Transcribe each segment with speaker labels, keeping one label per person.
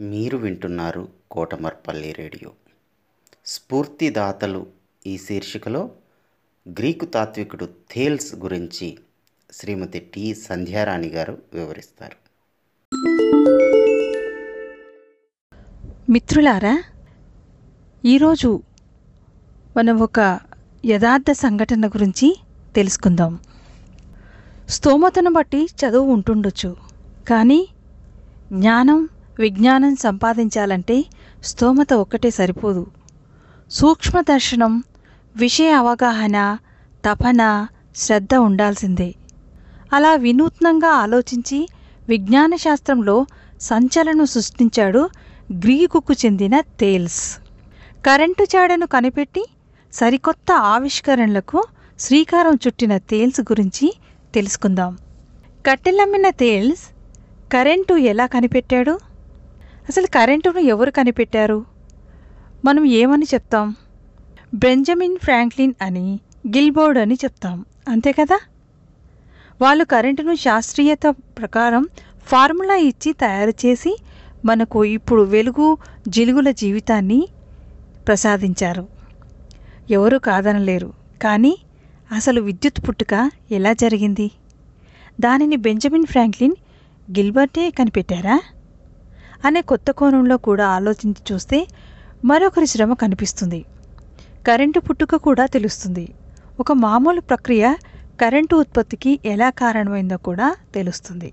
Speaker 1: మీరు వింటున్నారు కోటమర్పల్లి రేడియో. స్ఫూర్తిదాతలు ఈ శీర్షికలో గ్రీకు తాత్వికుడు థేల్స్ గురించి శ్రీమతి టి సంధ్యారాణి గారు వివరిస్తారు.
Speaker 2: మిత్రులారా ఈరోజు మనం ఒక యథార్థ సంఘటన గురించి తెలుసుకుందాం. స్తోమతను బట్టి చదువు ఉంటుండొచ్చు కానీ జ్ఞానం విజ్ఞానం సంపాదించాలంటే స్తోమత ఒక్కటే సరిపోదు. సూక్ష్మ దర్శనం విషయ అవగాహన తపన శ్రద్ధ ఉండాల్సిందే. అలా వినూత్నంగా ఆలోచించి విజ్ఞాన శాస్త్రంలో సంచలనం సృష్టించాడు గ్రీకుకు చెందిన తేల్స్. కరెంటు చాడను కనిపెట్టి సరికొత్త ఆవిష్కరణలకు శ్రీకారం చుట్టిన తేల్స్ గురించి తెలుసుకుందాం. కట్టెలమ్మిన తేల్స్ కరెంటు ఎలా కనిపెట్టాడు? అసలు కరెంటును ఎవరు కనిపెట్టారు? మనం ఏమని చెప్తాం? బెంజమిన్ ఫ్రాంక్లిన్ అని గిల్బోర్డ్ అని చెప్తాం. అంతే కదా? వాళ్ళు కరెంటును శాస్త్రీయత ప్రకారం ఫార్ములా ఇచ్చి తయారు చేసి మనకు ఇప్పుడు వెలుగు జిలుగుల జీవితాన్ని ప్రసాదించారు. ఎవరు కాదనలేరు. కానీ అసలు విద్యుత్ పుట్టుక ఎలా జరిగింది? దానిని బెంజమిన్ ఫ్రాంక్లిన్ గిల్బర్టే కనిపెట్టారా? అనే కొత్త కోణంలో కూడా ఆలోచించి చూస్తే మరొకరి శ్రమ కనిపిస్తుంది. కరెంటు పుట్టుక కూడా తెలుస్తుంది. ఒక మామూలు ప్రక్రియ కరెంటు ఉత్పత్తికి ఎలా కారణమైందో కూడా తెలుస్తుంది.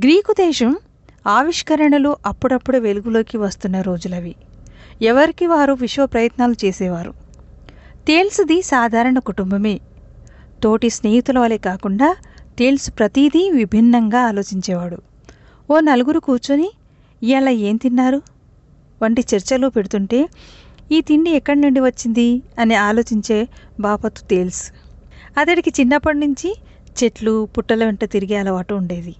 Speaker 2: గ్రీకు దేశం ఆవిష్కరణలు అప్పుడప్పుడు వెలుగులోకి వస్తున్న రోజులవి. ఎవరికి వారు విశ్వ ప్రయత్నాలు చేసేవారు? తేల్స్ది సాధారణ కుటుంబమే. తోటి స్నేహితుల వలె కాకుండా తేల్స్ ప్రతిదీ విభిన్నంగా ఆలోచించేవాడు. ఓ నలుగురు కూర్చొని ఇవాళ ఏం తిన్నారు? వంటి చర్చలో పెడుతుంటే ఈ తిండి ఎక్కడి నుండి వచ్చింది? అని ఆలోచించే బాపత్తు తేల్స్. అతడికి చిన్నప్పటి నుంచి చెట్లు పుట్టల వెంట తిరిగే అలవాటు ఉండేది.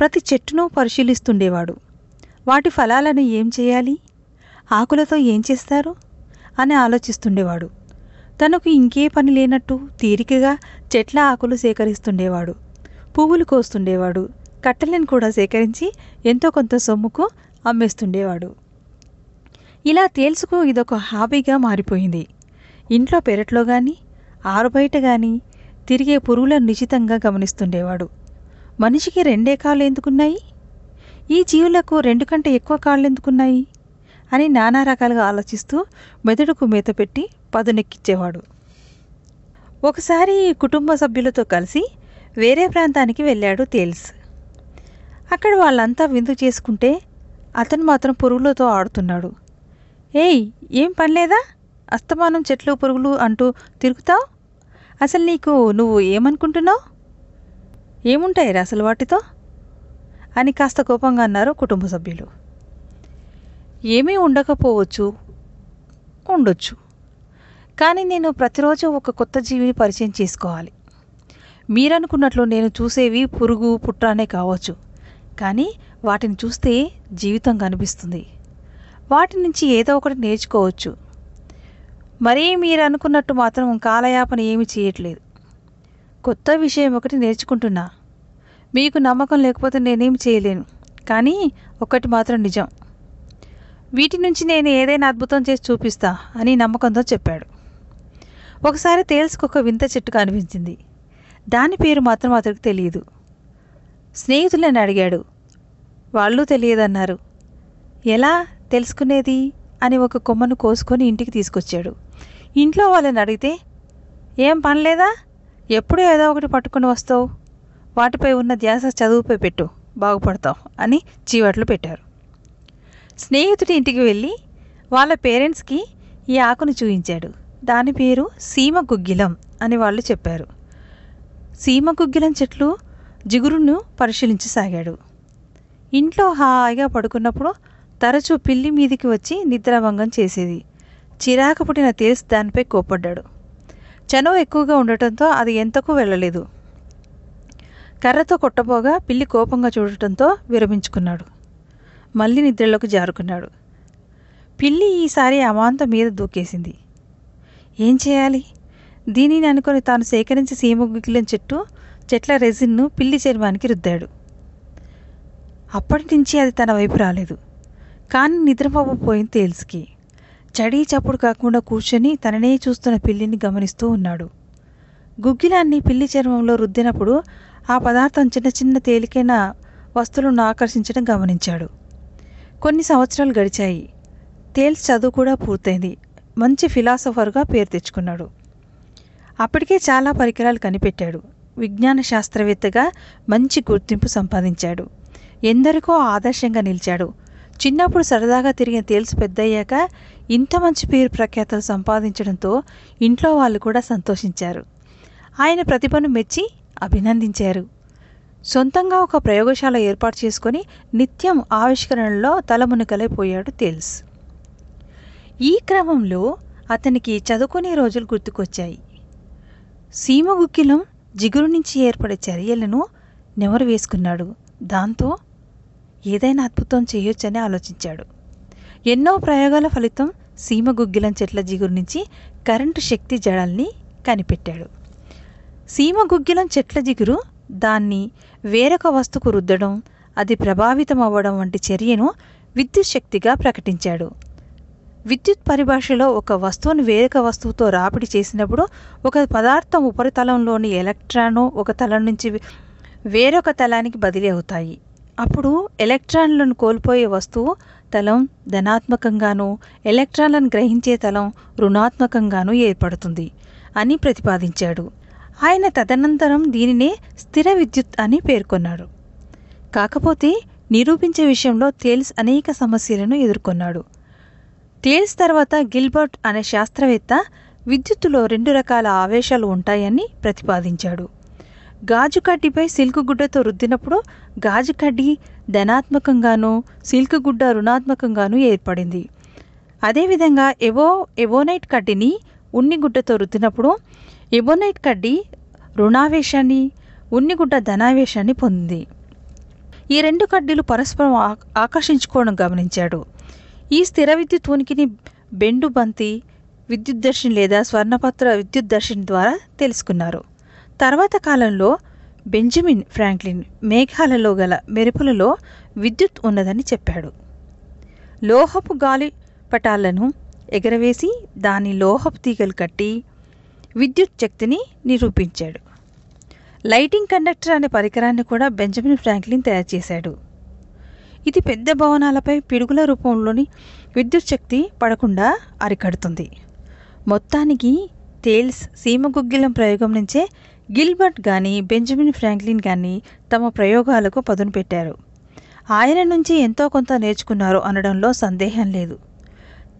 Speaker 2: ప్రతి చెట్టును పరిశీలిస్తుండేవాడు. వాటి ఫలాలను ఏం చేయాలి? ఆకులతో ఏం చేస్తారు? అని ఆలోచిస్తుండేవాడు. తనకు ఇంకే పని లేనట్టు తీరికగా చెట్ల ఆకులు సేకరిస్తుండేవాడు. పువ్వులు కోస్తుండేవాడు. కట్టెలను కూడా సేకరించి ఎంతో కొంత సొమ్ముకు అమ్మేస్తుండేవాడు. ఇలా తేల్చుకు ఇదొక హాబీగా మారిపోయింది. ఇంట్లో పెరట్లో కానీ ఆరుబయట కానీ తిరిగే పురుగులను నిశితంగా గమనిస్తుండేవాడు. మనిషికి రెండే కాళ్ళు ఎందుకున్నాయి? ఈ జీవులకు రెండు కంటే ఎక్కువ కాళ్ళు ఎందుకున్నాయి? అని నానా రకాలుగా ఆలోచిస్తూ మెదడుకు మేత పెట్టి పదునెక్కిచ్చేవాడు. ఒకసారి కుటుంబ సభ్యులతో కలిసి వేరే ప్రాంతానికి వెళ్ళాడు తేల్స్. అక్కడ వాళ్ళంతా విందు చేసుకుంటే అతను మాత్రం పురుగులతో ఆడుతున్నాడు. ఏయ్ ఏం పనిలేదా అస్తమానం చెట్లు పురుగులు అంటూ తిరుగుతావు? అసలు నీకు నువ్వు ఏమనుకుంటున్నావు? ఏముంటాయి అసలు వాటితో? అని కాస్త కోపంగా అన్నారు కుటుంబ సభ్యులు. ఏమీ ఉండకపోవచ్చు ఉండొచ్చు. కానీ నేను ప్రతిరోజు ఒక కొత్త జీవిని పరిచయం చేసుకోవాలి. మీరనుకున్నట్లు నేను చూసేవి పురుగు పుట్రానే కావచ్చు. కానీ వాటిని చూస్తే జీవితం కనిపిస్తుంది. వాటి నుంచి ఏదో ఒకటి నేర్చుకోవచ్చు. మరీ మీరు అనుకున్నట్టు మాత్రం కాలయాపన ఏమి చేయట్లేదు. కొత్త విషయం ఒకటి నేర్చుకుంటున్నా. మీకు నమ్మకం లేకపోతే నేనేం చేయలేను. కానీ ఒకటి మాత్రం నిజం. వీటి నుంచి నేను ఏదైనా అద్భుతం చేసి చూపిస్తా అని నమ్మకంతో చెప్పాడు. ఒకసారి తేల్చుకొక వింత చెట్టు కనిపించింది దాని పేరు మాత్రం అతడికి తెలియదు. స్నేహితులని అడిగాడు. వాళ్ళు తెలియదన్నారు. ఎలా? తెలుసుకునేది? అని ఒక కొమ్మను కోసుకొని ఇంటికి తీసుకొచ్చాడు. ఇంట్లో వాళ్ళని అడిగితే ఏం పనిలేదా? ఎప్పుడూ ఏదో ఒకటి పట్టుకొని వస్తావు. వాటిపై ఉన్న ధ్యాస చదువుపై పెట్టు. బాగుపడతావు అని చీవట్లు పెట్టారు. స్నేహితుడి ఇంటికి వెళ్ళి వాళ్ళ పేరెంట్స్కి ఈ ఆకును చూయించాడు. దాని పేరు సీమ గుగ్గిలం అని వాళ్ళు చెప్పారు. సీమ గుగ్గిలం చెట్లు జిగురును పరిశీలించసాగాడు. ఇంట్లో హాయిగా పడుకున్నప్పుడు తరచూ పిల్లి మీదికి వచ్చి నిద్రాభంగం చేసేది. చిరాకు పుట్టిన తేల్స్ దానిపై కోప్పడ్డాడు. చనువు ఎక్కువగా ఉండటంతో అది ఎంతకు వెళ్ళలేదు. కర్రతో కొట్టబోగా పిల్లి కోపంగా చూడటంతో విరమించుకున్నాడు. మళ్ళీ నిద్రలోకి జారుకున్నాడు. పిల్లి ఈసారి అమాంతం మీద దూకేసింది. ఏం చేయాలి? దీనిని అనుకొని తాను సేకరించి సీమగుగిలిన చెట్టు చెట్ల రెజిన్ను పిల్లి చర్మానికి రుద్దాడు. అప్పటి నుంచి అది తన వైపు రాలేదు. కానీ నిద్రపోకపోయింది తేల్స్కి. చడీ చప్పుడు కాకుండా కూర్చొని తననే చూస్తున్న పిల్లిని గమనిస్తూ ఉన్నాడు. గుగ్గిలాన్ని పిల్లి చర్మంలో రుద్దినప్పుడు ఆ పదార్థం చిన్న చిన్న తేలికైన వస్తువులను ఆకర్షించడం గమనించాడు. కొన్ని సంవత్సరాలు గడిచాయి. తేల్స్ చదువు కూడా పూర్తయింది. మంచి ఫిలాసఫర్గా పేరు తెచ్చుకున్నాడు. అప్పటికే చాలా పరికరాలు కనిపెట్టాడు. విజ్ఞాన శాస్త్రవేత్తగా మంచి గుర్తింపు సంపాదించాడు. ఎందరికో ఆదర్శంగా నిలిచాడు. చిన్నప్పుడు సరదాగా తిరిగిన తేల్స్ పెద్దయ్యాక ఇంత మంచి పేరు ప్రఖ్యాతలు సంపాదించడంతో ఇంట్లో వాళ్ళు కూడా సంతోషించారు. ఆయన ప్రతిభను మెచ్చి అభినందించారు. సొంతంగా ఒక ప్రయోగశాల ఏర్పాటు చేసుకొని నిత్యం ఆవిష్కరణలో తలమునకలైపోయాడు తేల్స్. ఈ క్రమంలో అతనికి చదువుకునే రోజులు గుర్తుకొచ్చాయి. సీమగుక్కిలం జిగురు నుంచి ఏర్పడే చర్యలను నెమరు వేసుకున్నాడు దాంతో ఏదైనా అద్భుతం చేయొచ్చని ఆలోచించాడు. ఎన్నో ప్రయోగాల ఫలితం సీమగుగ్గిలం చెట్ల జిగురు నుంచి కరెంటు శక్తి జడాల్ని కనిపెట్టాడు. సీమగుగ్గిలం చెట్ల జిగురు దాన్ని వేరొక వస్తుకు రుద్దడం అది ప్రభావితం అవ్వడం వంటి చర్యను విద్యుత్ శక్తిగా ప్రకటించాడు. విద్యుత్ పరిభాషలో ఒక వస్తువును వేరొక వస్తువుతో రాపిడి చేసినప్పుడు ఒక పదార్థం ఉపరితలంలోని ఎలక్ట్రాను ఒక తలం నుంచి వేరొక తలానికి బదిలీ అవుతాయి. అప్పుడు ఎలక్ట్రాన్లను కోల్పోయే వస్తువు తలం ధనాత్మకంగాను ఎలక్ట్రాన్లను గ్రహించే తలం రుణాత్మకంగాను ఏర్పడుతుంది అని ప్రతిపాదించాడు. ఆయన తదనంతరం దీనినే స్థిర విద్యుత్ అని పేర్కొన్నాడు. కాకపోతే నిరూపించే విషయంలో తేల్స్ అనేక సమస్యలను ఎదుర్కొన్నాడు. తేల్స్ తర్వాత గిల్బర్ట్ అనే శాస్త్రవేత్త విద్యుత్తులో రెండు రకాల ఆవేశాలు ఉంటాయని ప్రతిపాదించాడు. గాజు కడ్డీపై సిల్క్ గుడ్డతో రుద్దినప్పుడు గాజు కడ్డీ ధనాత్మకంగాను సిల్క్ గుడ్డ రుణాత్మకంగాను ఏర్పడింది. అదేవిధంగా ఎవో ఎవోనైట్ కడ్డీని ఉన్ని గుడ్డతో రుద్దినప్పుడు ఎబోనైట్ కడ్డీ రుణావేశాన్ని ఉన్నిగుడ్డ ధనావేశాన్ని పొందింది. ఈ రెండు కడ్డీలు పరస్పరం ఆ- ఆకర్షించుకోవడం గమనించాడు. ఈ స్థిర విద్యుత్ ఉనికిని బెండు బంతి విద్యుత్ దర్శిని లేదా స్వర్ణపత్ర విద్యుత్ దర్శిని ద్వారా తెలుసుకున్నారు. తర్వాత కాలంలో బెంజమిన్ ఫ్రాంక్లిన్ మేఘాలలో గల మెరుపులలో విద్యుత్ ఉన్నదని చెప్పాడు. లోహపు గాలి పటాలను ఎగరవేసి దాని లోహపు తీగలు కట్టి విద్యుత్ శక్తిని నిరూపించాడు. లైటింగ్ కండక్టర్ అనే పరికరాన్ని కూడా బెంజమిన్ ఫ్రాంక్లిన్ తయారు చేశాడు. ఇది పెద్ద భవనాలపై పిడుగుల రూపంలోని విద్యుత్ శక్తి పడకుండా అరికడుతుంది. మొత్తానికి తేల్స్ సీమగుగ్గిలం ప్రయోగం నుంచే గిల్బర్ట్ కానీ బెంజమిన్ ఫ్రాంక్లిన్ కానీ తమ ప్రయోగాలకు పదును పెట్టారు. ఆయన నుంచి ఎంతో కొంత నేర్చుకున్నారు అనడంలో సందేహం లేదు.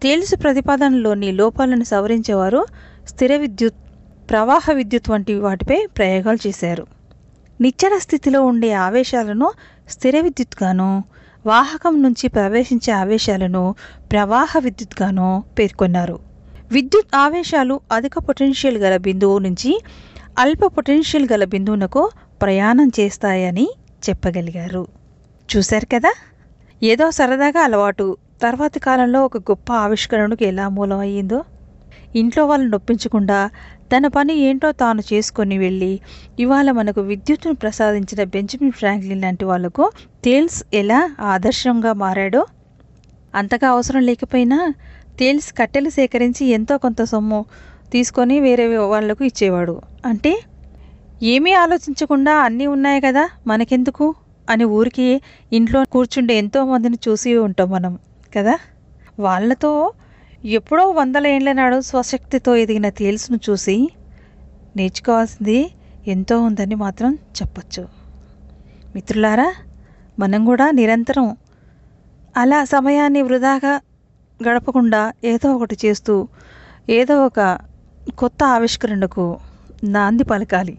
Speaker 2: తేల్స్ ప్రతిపాదనలోని లోపాలను సవరించేవారు స్థిర విద్యుత్ ప్రవాహ విద్యుత్ వంటి వాటిపై ప్రయోగాలు చేశారు. నిచ్చెన స్థితిలో ఉండే ఆవేశాలను స్థిర విద్యుత్గాను వాహకం నుంచి ప్రవేశించే ఆవేశాలను ప్రవాహ విద్యుత్గాను పేర్కొన్నారు. విద్యుత్ ఆవేశాలు అధిక పొటెన్షియల్ గల బిందువు నుంచి అల్ప పొటెన్షియల్ గల బిందువునకు ప్రయాణం చేస్తాయని చెప్పగలిగారు. చూశారు కదా? ఏదో సరదాగా అలవాటు. తర్వాతి కాలంలో ఒక గొప్ప ఆవిష్కరణకు ఎలా మూలం అయ్యిందో? ఇంట్లో వాళ్ళని నొప్పించకుండా తన పని ఏంటో తాను చేసుకొని వెళ్ళి ఇవాళ మనకు విద్యుత్తును ప్రసాదించిన బెంజమిన్ ఫ్రాంక్లిన్ లాంటి వాళ్ళకు తేల్స్ ఎలా ఆదర్శంగా మారాడో? అంతగా అవసరం లేకపోయినా తేల్స్ కట్టెలు సేకరించి ఎంతో కొంత సొమ్ము తీసుకొని వేరే వాళ్ళకు ఇచ్చేవాడు. అంటే ఏమీ ఆలోచించకుండా అన్నీ ఉన్నాయి కదా మనకెందుకు? అని ఊరికి ఇంట్లో కూర్చుండే ఎంతోమందిని చూసి ఉంటాం మనం కదా? వాళ్ళతో ఎప్పుడో వందల ఏండ్ల నాడు స్వశక్తితో ఎదిగిన తేల్స్ను చూసి నేర్చుకోవాల్సింది ఎంతో ఉందని మాత్రం చెప్పచ్చు. మిత్రులారా మనం కూడా నిరంతరం అలా సమయాన్ని వృధాగా గడపకుండా ఏదో ఒకటి చేస్తూ ఏదో ఒక కొత్త ఆవిష్కరణకు నాంది పలకాలి.